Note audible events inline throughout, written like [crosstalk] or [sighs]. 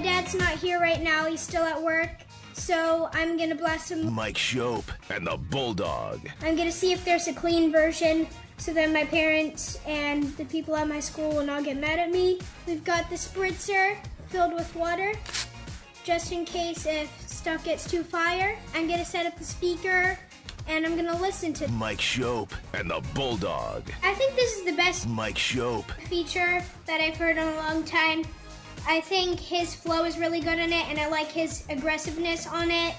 My dad's not here right now, he's still at work. So I'm gonna blast him. Mike Schopp and the Bulldog. I'm gonna see if there's a clean version so that my parents and the people at my school will not get mad at me. We've got the spritzer filled with water just in case if stuff gets too fire. I'm gonna set up the speaker and I'm gonna listen to Mike Schopp and the Bulldog. I think this is the best Mike Schopp. feature that I've heard in a long time. I think his flow is really good in it and I like his aggressiveness on it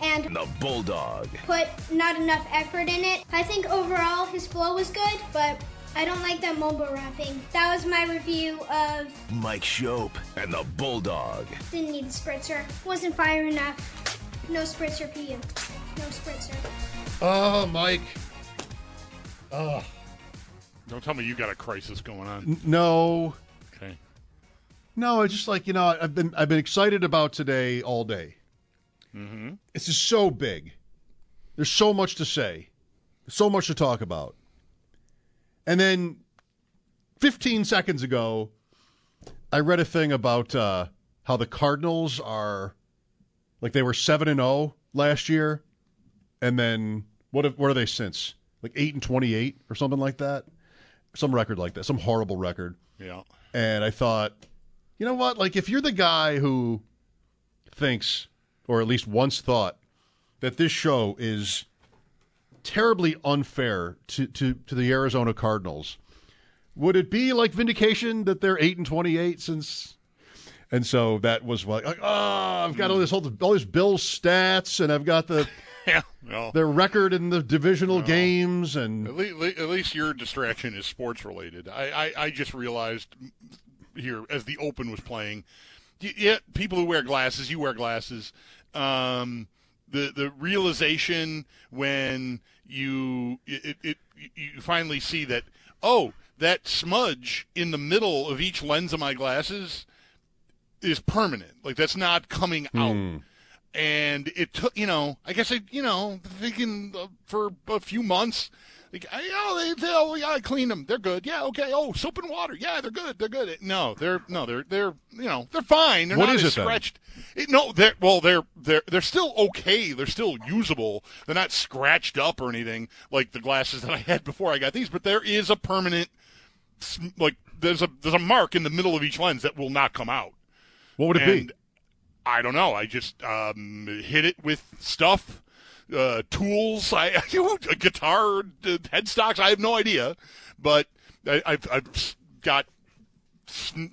and The Bulldog. put not enough effort in it. I think overall his flow was good, but I don't like that mobile rapping. That was my review of Mike Schopp and the Bulldog. Didn't Need a Spritzer. Wasn't fire enough. No spritzer for you. No spritzer. Oh, Mike. Oh, Don't tell me you got a crisis going on. n- no. Okay. No, it's just like, you know, I've been I've been excited about today all day. Mm-hmm. This is so big. There's so much to say. So much to talk about. And then 15 seconds ago, I read a thing about uh, how the Cardinals are like they were 7 and 0 last year and then what have, what are they since? Like 8 and 28 or something like that. Some record like that, some horrible record. Yeah. And I thought, you know what? Like, if you're the guy who thinks, or at least once thought, that this show is terribly unfair to, to, to the Arizona Cardinals, would it be like vindication that they're 8 and 28 since. And so that was like, like oh, I've got all this, all these Bills stats, and I've got the [laughs] Yeah. Well, their record in the divisional games, and at least, at least your distraction is sports related. I, I, I just realized here as the Open was playing, yeah, people who wear glasses, you wear glasses. Um, the the realization when you it, it you finally see that oh that smudge in the middle of each lens of my glasses is permanent. Like that's not coming out. And it took, you know, I guess I, you know, thinking uh, for a few months, like, oh, they, they, oh, yeah, I cleaned them. They're good. Yeah, okay. Oh, soap and water. Yeah, they're good. They're good. No, they're no, they're they're you know, they're fine. They're What not is as it scratched. It, no, they're well, they're they're they're still okay. They're still usable. They're not scratched up or anything like the glasses that I had before I got these. But there is a permanent, like there's a there's a mark in the middle of each lens that will not come out. what would it And be? I don't know. I just um, hit it with stuff, uh, tools, I, [laughs] a guitar, uh, headstocks. I have no idea, but I, I've, I've got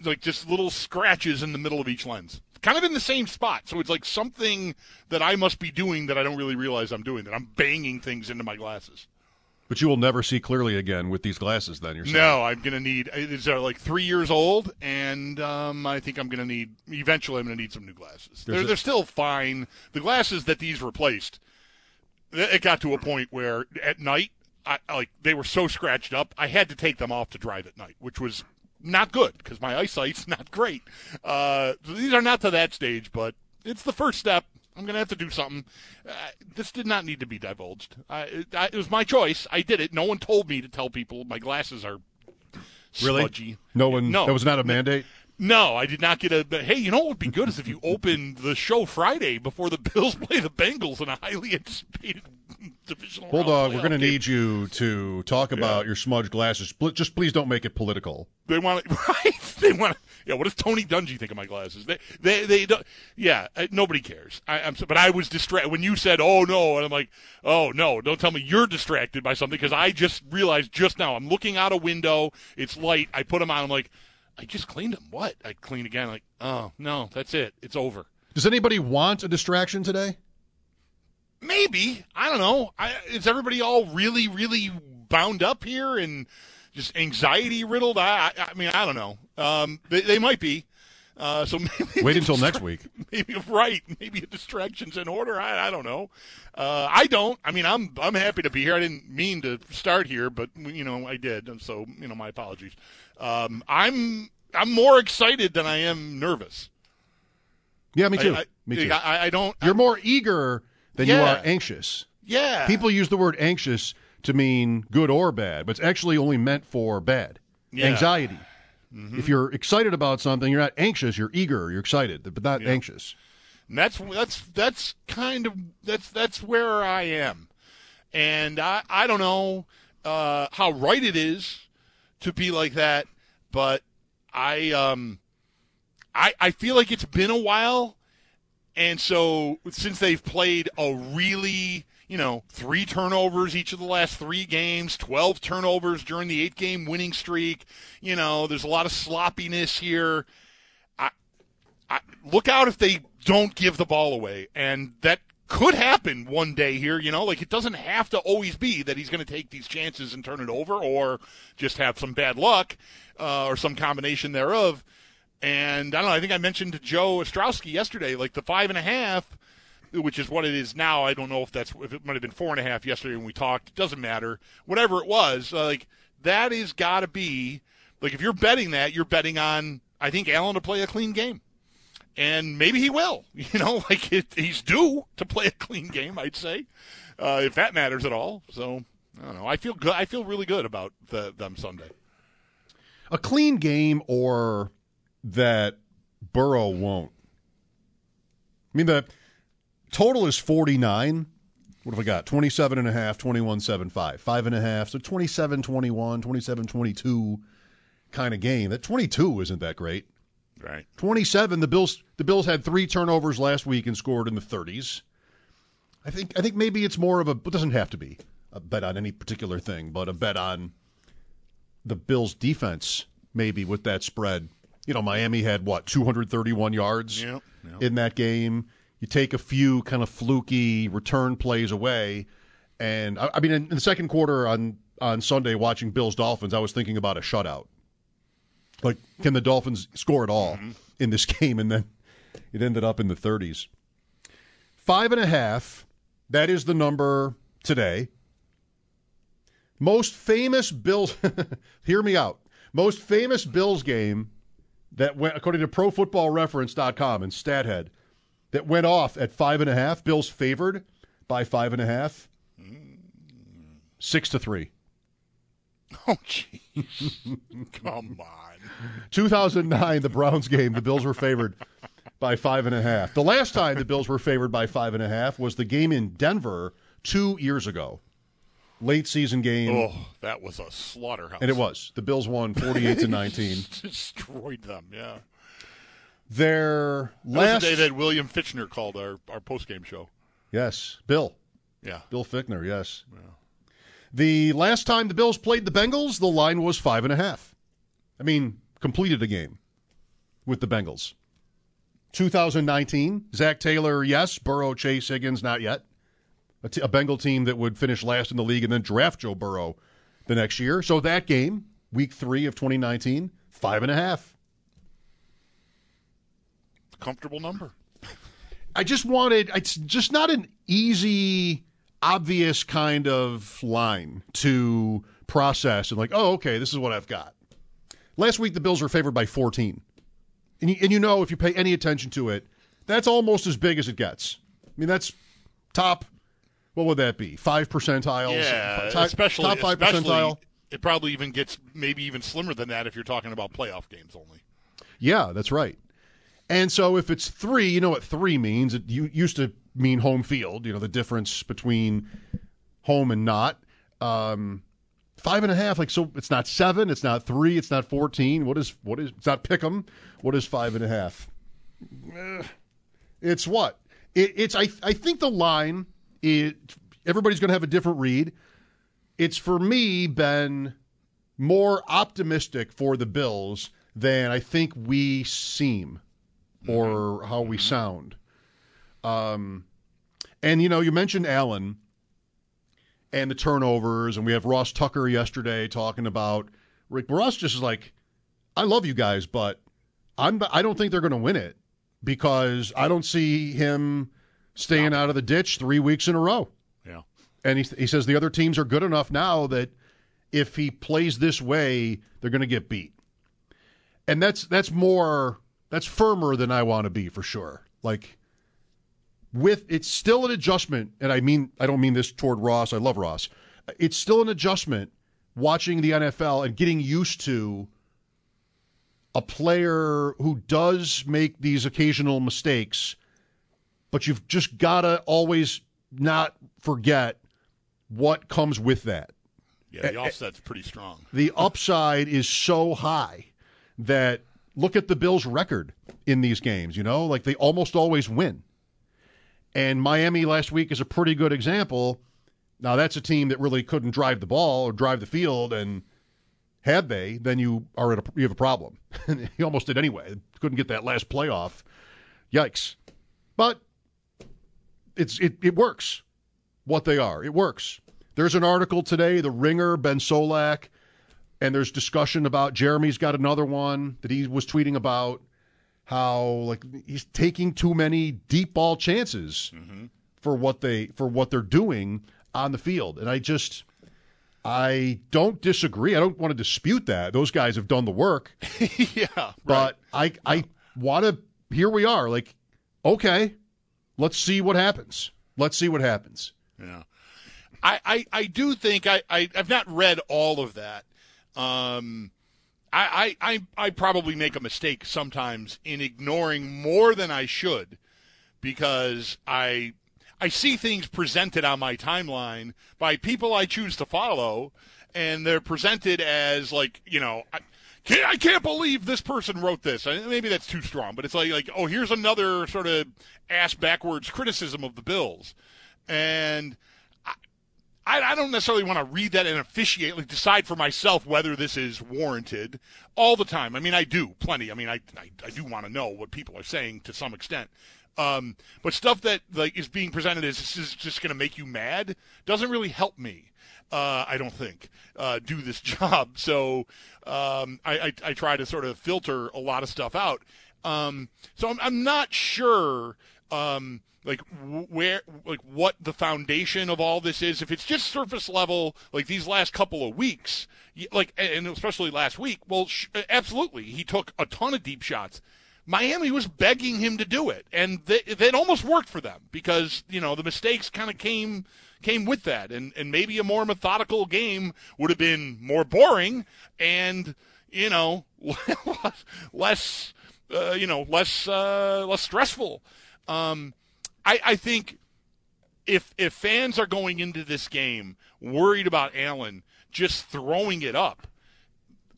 like just little scratches in the middle of each lens, kind of in the same spot. So it's like something that I must be doing that I don't really realize I'm doing. That I'm banging things into my glasses. But you will never see clearly again with these glasses. Then you're saying No, I'm gonna need. It's uh, like three years old, and um, I think I'm gonna need. Eventually, I'm gonna need some new glasses. They're, a- they're still fine. The glasses that these replaced, it got to a point where at night, I like they were so scratched up, I had to take them off to drive at night, which was not good because my eyesight's [laughs] not great. Uh, these are not to that stage, but it's the first step. I'm going to have to do something. Uh, this did not need to be divulged. I, it, I, it was my choice. I did it. No one told me to tell people my glasses are smudgy. No one. No. That was not a mandate. No, I did not get a. But hey, you know what would be good is if you opened the show Friday before the [laughs] Bills play the Bengals in a highly anticipated divisional. Bulldog, we're going to need you to talk about your smudged glasses. Just please don't make it political. They want to, [laughs] right? They want to. Yeah. What does Tony Dungy think of my glasses? They, they, they don't. Yeah. uh, Nobody cares. I, I'm. But I was distracted when you said, "Oh no," and I'm like, "Oh no!" Don't tell me you're distracted by something because I just realized just now. I'm looking out a window. It's light. I put them on. I'm like, I just cleaned them. What? I clean again. Like, oh no, that's it. It's over. Does anybody want a distraction today? Maybe I don't know. I, is everybody all really, really bound up here and just anxiety riddled? I, I, I mean, I don't know. Um, they, they might be. Uh, so [laughs] maybe Wait until next week. [laughs] Maybe right. Maybe a distraction's in order. I, I don't know. Uh, I don't. I mean, I'm I'm happy to be here. I didn't mean to start here, but you know, I did, and so you know, my apologies. Um, I'm I'm more excited than I am nervous. Yeah, me too. I, I, me too. I, I don't. You're more eager than you are anxious. yeah. People use the word anxious to mean good or bad, but it's actually only meant for bad. Yeah. Mm-hmm. If you're excited about something, you're not anxious, you're eager, you're excited, but not anxious. And that's that's that's kind of that's that's where I am, and I I don't know uh, how right it is to be like that, but I um I I feel like it's been a while, and so since they've played a really you know three turnovers each of the last three games, twelve turnovers during the eight game winning streak, you know there's a lot of sloppiness here. I, look out if they don't give the ball away, and that could happen one day here. You know, like it doesn't have to always be that he's going to take these chances and turn it over, or just have some bad luck, uh, or some combination thereof. And I don't know. I think I mentioned to Joe Ostrowski yesterday, like the five and a half, which is what it is now. I don't know if that's if it might have been four and a half yesterday when we talked. It doesn't matter. Whatever it was, uh, like that is got to be like if you're betting that, you're betting on I think Allen to play a clean game and maybe he will. [laughs] You know, like it, he's due to play a clean game. I'd say, uh, if that matters at all. So I don't know. I feel good. I feel really good about the, them Sunday. A clean game or that Burrow won't. I mean, the total is 49. What have I got? 27 and a half, 21 7 5. Five and a half. So 27 21, 27 22 kind of game. That 22 isn't that great. Right. 27 the Bills the Bills had 3 turnovers last week and scored in the 30s. I think I think maybe it's more of a it doesn't have to be a bet on any particular thing, but a bet on the Bills defense maybe with that spread. You know, Miami had what 231 yards Yep, yep. in that game. You take a few kind of fluky return plays away, and I, I mean, in, in the second quarter on on Sunday, watching Bills Dolphins, I was thinking about a shutout. Like, can the Dolphins score at all mm-hmm. in this [laughs] game? And then it ended up in the 30s. Five and a half. That is the number today. Most famous Bills. [laughs] hear me out. Most famous Bills game that went, according to ProFootballReference.com and StatHead, that went off at five and a half. Bills favored by five and a half. Six to three. [laughs] Oh, jeez. Come on. 2009, the Browns game, the Bills were favored by five and a half. The last time the Bills were favored by five and a half was the game in Denver two years ago. Late season game, Oh, that was a slaughterhouse. and it was. The Bills won 48 to 19. [laughs] destroyed them. Yeah. Their That last. the day that William Fichtner called our our post game show. yes, Bill. Yeah. Bill Fichtner, yes. The last time the Bills played the Bengals, the line was five and a half. I mean, completed a game with the Bengals. 2019, Zac Taylor, yes. Burrow, Chase, Higgins, not yet. A, t- a Bengal team that would finish last in the league and then draft Joe Burrow the next year. So that game, week three of 2019, five and a half. Comfortable number. I just wanted, it's just not an easy, obvious kind of line to process and like, oh, okay, this is what I've got. Last week the Bills were favored by 14. And you, and you know if you pay any attention to it, that's almost as big as it gets. I mean that's top what would that be? 5 percentiles? Yeah, top, especially top 5 especially, percentile? It probably even gets maybe even slimmer than that if you're talking about playoff games only. Yeah, that's right. And so if it's 3, you know what 3 means. It used to mean home field, you know, the difference between home and not. Um, five and a half, like so it's not seven, it's not three, it's not fourteen. What is what is it's not pick 'em. What is five and a half? It's what? It, it's I I think the line it everybody's gonna have a different read. It's for me been more optimistic for the Bills than I think we seem or how we sound. Um and you know, you mentioned Allen and the turnovers, and we have Ross Tucker yesterday talking about Rick Ross just is like, I love you guys, but I'm I don't think they're going to win it because I don't see him staying out of the ditch three weeks in a row. Yeah. And he, he says the other teams are good enough now that if he plays this way, they're going to get beat. And that's that's more that's firmer than I want to be for sure. Like with it's still an adjustment, and I mean I don't mean this toward Ross. I love Ross. It's still an adjustment watching the NFL and getting used to a player who does make these occasional mistakes, but you've just gotta always not forget what comes with that. Yeah, the offset's pretty strong. The upside is so high that look at the Bills' record in these games, you know, like they almost always win. And Miami last week is a pretty good example. Now, that's a team that really couldn't drive the ball or drive the field, and had they, then you are at a, you have a problem. [laughs] he almost did anyway. Couldn't get that last playoff. Yikes! But it's it, it works. What they are, it works. There's an article today, the Ringer, Ben Solak, and there's discussion about Jeremy's got another one that he was tweeting about how like he's taking too many deep ball chances mm-hmm. for what they for what they're doing on the field, and I just. I don't disagree. I don't want to dispute that. Those guys have done the work. [laughs] yeah, But I I want to here we are like okay, let's see what happens. Let's see what happens. Yeah. I, I, I do think I, I, I've not read all of that. Um, I, I, I, probably make a mistake sometimes in ignoring more than I should because I I see things presented on my timeline by people I choose to follow, and they're presented as like you know. I, can't, I can't believe this person wrote this. Maybe that's too strong, but it's like like oh, here's another sort of ass backwards criticism of the Bills, and I, I don't necessarily want to read that and officiate, like decide for myself whether this is warranted all the time. I mean, I do plenty. I mean, I, I, I do want to know what people are saying to some extent. Um, but stuff that like is being presented as this is just going to make you mad doesn't really help me. Uh, I don't think uh, do this [laughs] job. So um, I, I, I try to sort of filter a lot of stuff out. Um, so I'm, I'm not sure. Um, like where like what the foundation of all this is. If it's just surface level like these last couple of weeks like and especially last week well sh- absolutely he took a ton of deep shots. Miami was begging him to do it and they, it almost worked for them because you know the mistakes kind of came came with that and and maybe a more methodical game would have been more boring and you know [laughs] less uh, you know less uh, less stressful um, I, I think if if fans are going into this game worried about Allen just throwing it up,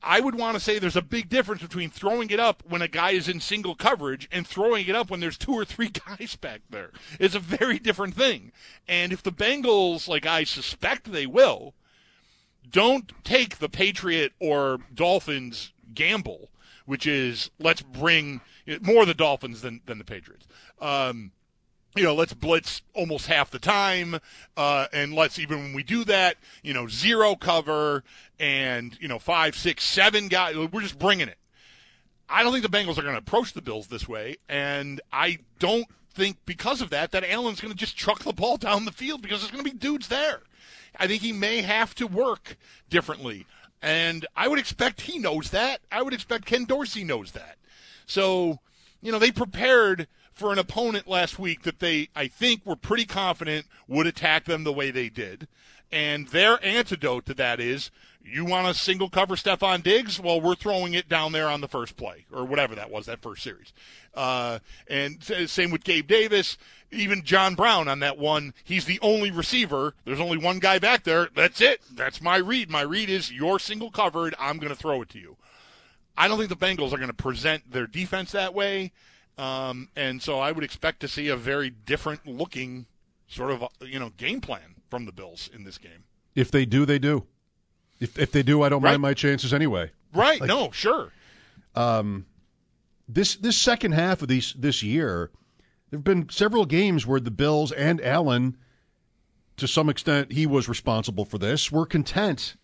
I would want to say there's a big difference between throwing it up when a guy is in single coverage and throwing it up when there's two or three [laughs] guys back there. It's a very different thing. And if the Bengals, like I suspect they will, don't take the Patriot or Dolphins gamble, which is let's bring more the Dolphins than, than the Patriots. Um, you know, let's blitz almost half the time, uh, and let's even when we do that, you know, zero cover and you know five, six, seven guys. We're just bringing it. I don't think the Bengals are going to approach the Bills this way, and I don't think because of that that Allen's going to just chuck the ball down the field because there's going to be dudes there. I think he may have to work differently. And I would expect he knows that. I would expect Ken Dorsey knows that. So, you know, they prepared for an opponent last week that they, I think, were pretty confident would attack them the way they did. And their antidote to that is you want a single cover Stefon Diggs? Well, we're throwing it down there on the first play or whatever that was, that first series. Uh, and same with Gabe Davis, even John Brown on that one. He's the only receiver. There's only one guy back there. That's it. That's my read. My read is you're single covered. I'm going to throw it to you. I don't think the Bengals are going to present their defense that way. Um, and so I would expect to see a very different looking sort of, you know, game plan from the Bills in this game. If they do, they do. If if they do, I don't Right. mind my chances anyway. Right. no, sure. Um, This this second half of these this year, there've been several games where the Bills and Allen, to some extent, he was responsible for this. Were content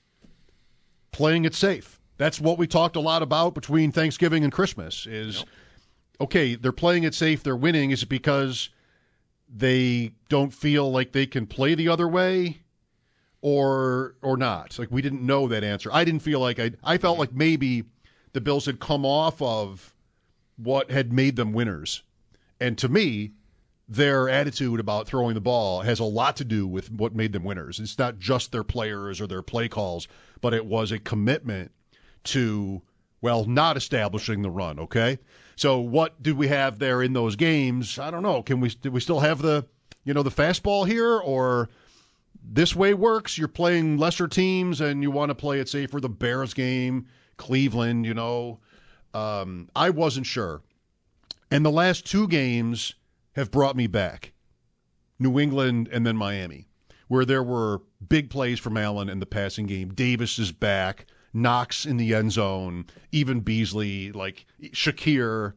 playing it safe. That's what we talked a lot about between Thanksgiving and Christmas. Is okay, they're playing it safe, they're winning. Is it because they don't feel like they can play the other way? or or not. Like we didn't know that answer. I didn't feel like I I felt like maybe the Bills had come off of what had made them winners. And to me, their attitude about throwing the ball has a lot to do with what made them winners. It's not just their players or their play calls, but it was a commitment to well, not establishing the run, okay? So what did we have there in those games? I don't know. Can we did we still have the you know the fastball here or this way works. You're playing lesser teams and you want to play it safer. The Bears game, Cleveland, you know. Um, I wasn't sure. And the last two games have brought me back New England and then Miami, where there were big plays from Allen in the passing game. Davis is back, Knox in the end zone, even Beasley, like Shakir.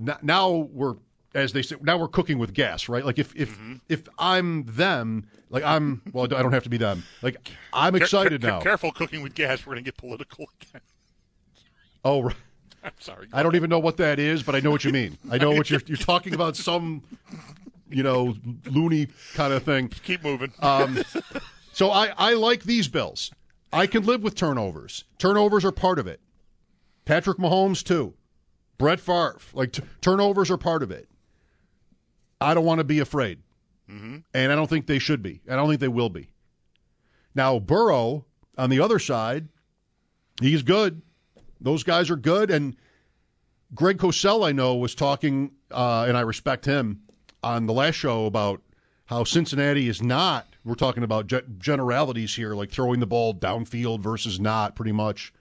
N- Now we're as they say, now we're cooking with gas, right? Like if if if I'm them, like I'm well, I don't have to be them. Like I'm excited Care- now. Careful cooking with gas. We're going to get political again. Oh, right. [laughs] I'm sorry. I don't even know what that is, but I know what you mean. I know what you're you're talking about. Some, you know, loony kind of thing. Keep moving. Um, so I I like these Bills. I can live with turnovers. Turnovers are part of it. Patrick Mahomes too. Brett Favre. Like t- turnovers are part of it. I don't want to be afraid, and I don't think they should be. I don't think they will be. Now Burrow on the other side, he's good. Those guys are good, and Greg Cosell, I know, was talking, uh, and I respect him on the last show about how Cincinnati is not. We're talking about ge- generalities here, like throwing the ball downfield versus not, pretty much,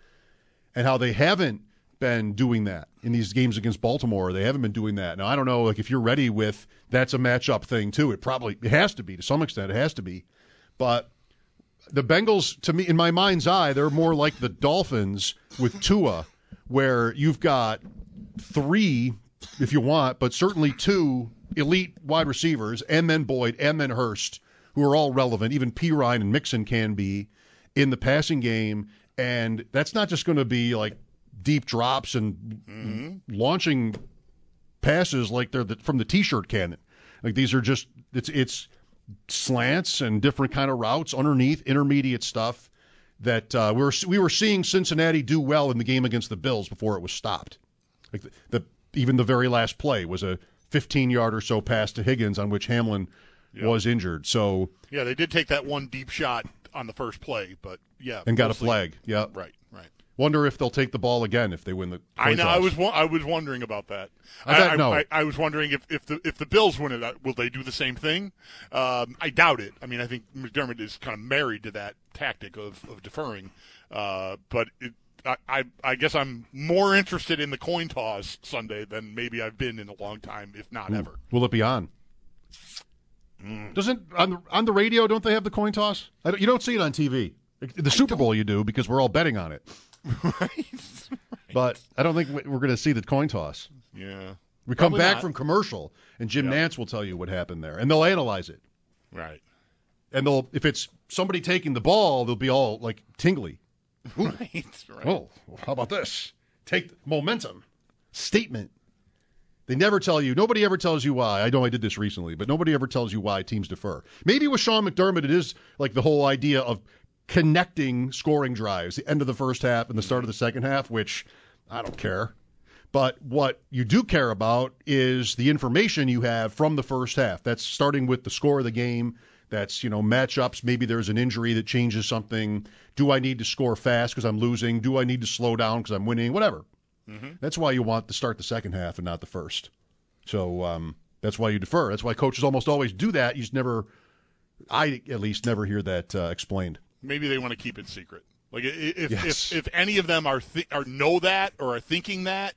and how they haven't been doing that in these games against Baltimore. They haven't been doing that. Now I don't know, like if you're ready with that's a matchup thing too. It probably it has to be to some extent. It has to be, but the Bengals, to me, in my mind's eye, they're more like the Dolphins with Tua, where you've got three, if you want, but certainly two elite wide receivers, and then Boyd, and then Hurst, who are all relevant. Even Perine and Mixon can be in the passing game, and that's not just going to be like deep drops and launching passes like they're the, from the t-shirt cannon. Like these are just it's it's slants and different kind of routes underneath intermediate stuff that uh, we were we were seeing Cincinnati do well in the game against the Bills before it was stopped. Like the, the even the very last play was a 15 yard or so pass to Higgins on which Hamlin was injured. So yeah, they did take that one deep shot on the first play, but yeah, and got a flag. Yeah. Right, right. Wonder if they'll take the ball again if they win the. I know. I was wa- I was wondering about that. I bet I, no. I, I was wondering if, if the if the Bills win it, uh, will they do the same thing? Um, I doubt it. I mean, I think McDermott is kind of married to that tactic of, of deferring. Uh, but it, I, I I guess I'm more interested in the coin toss Sunday than maybe I've been in a long time, if not ever. Will it be on? Mm. Doesn't on the on the radio? Don't they have the coin toss? I don't, you don't see it on TV. The Super Bowl you do because we're all betting on it. But I don't think we're going to see the coin toss. Yeah. We come Probably back not. from commercial, and Jim Nantz will tell you what happened there, and they'll analyze it. Right. And they'll if it's somebody taking the ball, they'll be all like tingly. [laughs] Right. Right. Oh, how about this? Take momentum. Statement. They never tell you. Nobody ever tells you why. I know I did this recently, but nobody ever tells you why teams defer. Maybe with Sean McDermott, it is like the whole idea of connecting scoring drives, the end of the first half and the start of the second half, which I don't care. But what you do care about is the information you have from the first half. That's starting with the score of the game. That's, you know, matchups. Maybe there's an injury that changes something. Do I need to score fast because I'm losing? Do I need to slow down because I'm winning? Whatever. That's why you want to start the second half and not the first. So um, that's why you defer. That's why coaches almost always do that. You just never, I at least never hear that uh, explained. Maybe they want to keep it secret. Like if Yes. if, if any of them are th- or know that or are thinking that,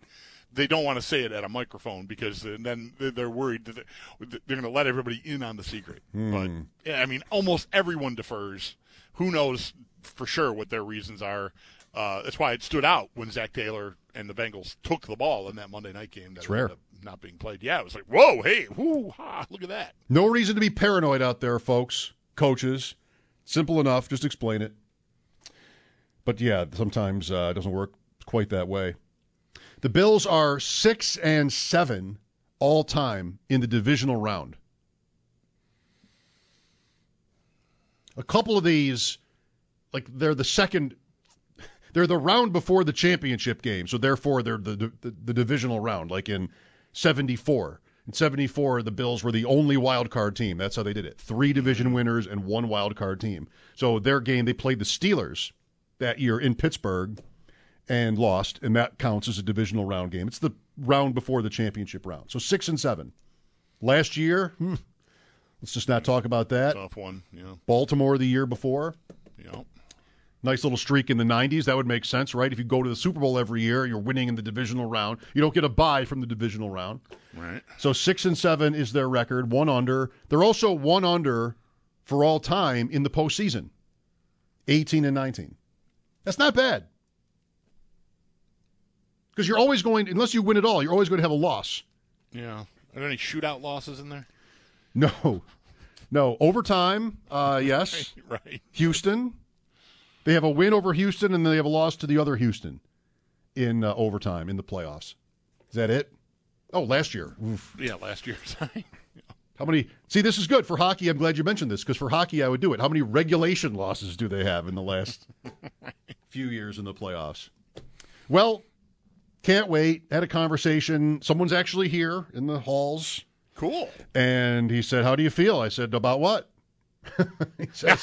they don't want to say it at a microphone because then they're- worried that they're going to let everybody in on the secret. But yeah, I mean, almost everyone defers. Who knows for sure what their reasons are? Uh, that's why it stood out when Zac Taylor and the Bengals took the ball in that Monday night game. That's rare. Not being played. Yeah, it was like, whoa, hey, whoo, ha, look at that. No reason to be paranoid out there, folks, coaches. Simple enough. Just explain it. But yeah, sometimes uh, it doesn't work quite that way. The Bills are six and seven all time in the divisional round. A couple of these, like they're the second, they're the round before the championship game, so therefore they're the the, the divisional round. Like in '74, in '74, the Bills were the only wild card team. That's how they did it: three division winners and one wild card team. So their game, they played the Steelers that year in Pittsburgh and lost, and that counts as a divisional round game. It's the round before the championship round. So six and seven. Last year, hmm, let's just not talk about that. Tough one, you know. Baltimore the year before. You know. Nice little streak in the 90s. That would make sense, right? If you go to the Super Bowl every year, you're winning in the divisional round. You don't get a bye from the divisional round. Right. So six and seven is their record, one under. They're also one under for all time in the postseason, 18 and 19. That's not bad. Because you're always going, unless you win it all, you're always going to have a loss. Yeah. Are there any shootout losses in there? No, no. Overtime, uh, yes. [laughs] Right. Houston. They have a win over Houston, and they have a loss to the other Houston in uh, overtime in the playoffs. Is that it? Oh, last year. Oof. Yeah, last year's. [laughs] How many? See, this is good for hockey. I'm glad you mentioned this because for hockey, I would do it. How many regulation losses do they have in the last [laughs] few years in the playoffs? Well, can't wait. Had a conversation. Someone's actually here in the halls, cool. and he said, "How do you feel?" I said, "About what?" [laughs] he said,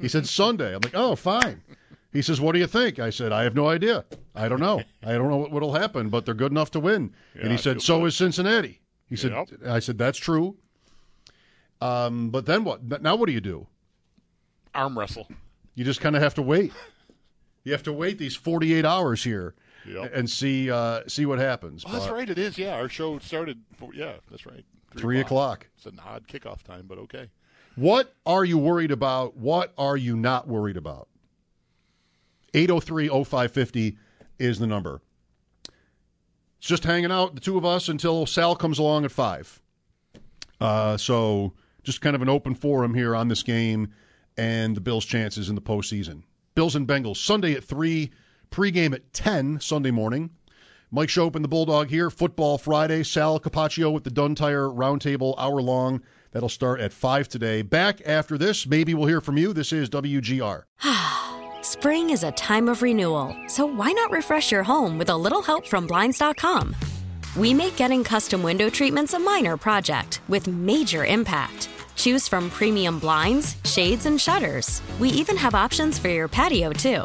"He said Sunday." I'm like, "Oh, fine." He says, "What do you think?" I said, "I have no idea. I don't know. I don't know what what'll happen, but they're good enough to win." and he I said, "So good. is Cincinnati." He said, Yep. "I said that's true." Um, but then what? Now what do you do? Arm wrestle. You just kind of have to wait. You have to wait these 48 hours here Yep. and see uh, see what happens. Oh, that's right. It is. Yeah, our show started. For, yeah, that's right. Three o'clock. It's an odd kickoff time, but okay. What are you worried about? What are you not worried about? 803 0550 is the number. It's just hanging out, the two of us, until Sal comes along at 5. Uh, so just kind of an open forum here on this game and the Bills' chances in the postseason. Bills and Bengals, Sunday at 3, pregame at 10 Sunday morning. Mike Schopp and the Bulldog here. Football Friday. Sal Capaccio with the Dunn Tire Roundtable, hour long. That'll start at 5 today. Back after this, maybe we'll hear from you. This is WGR. [sighs] Spring is a time of renewal, so why not refresh your home with a little help from Blinds.com? We make getting custom window treatments a minor project with major impact. Choose from premium blinds, shades, and shutters. We even have options for your patio, too.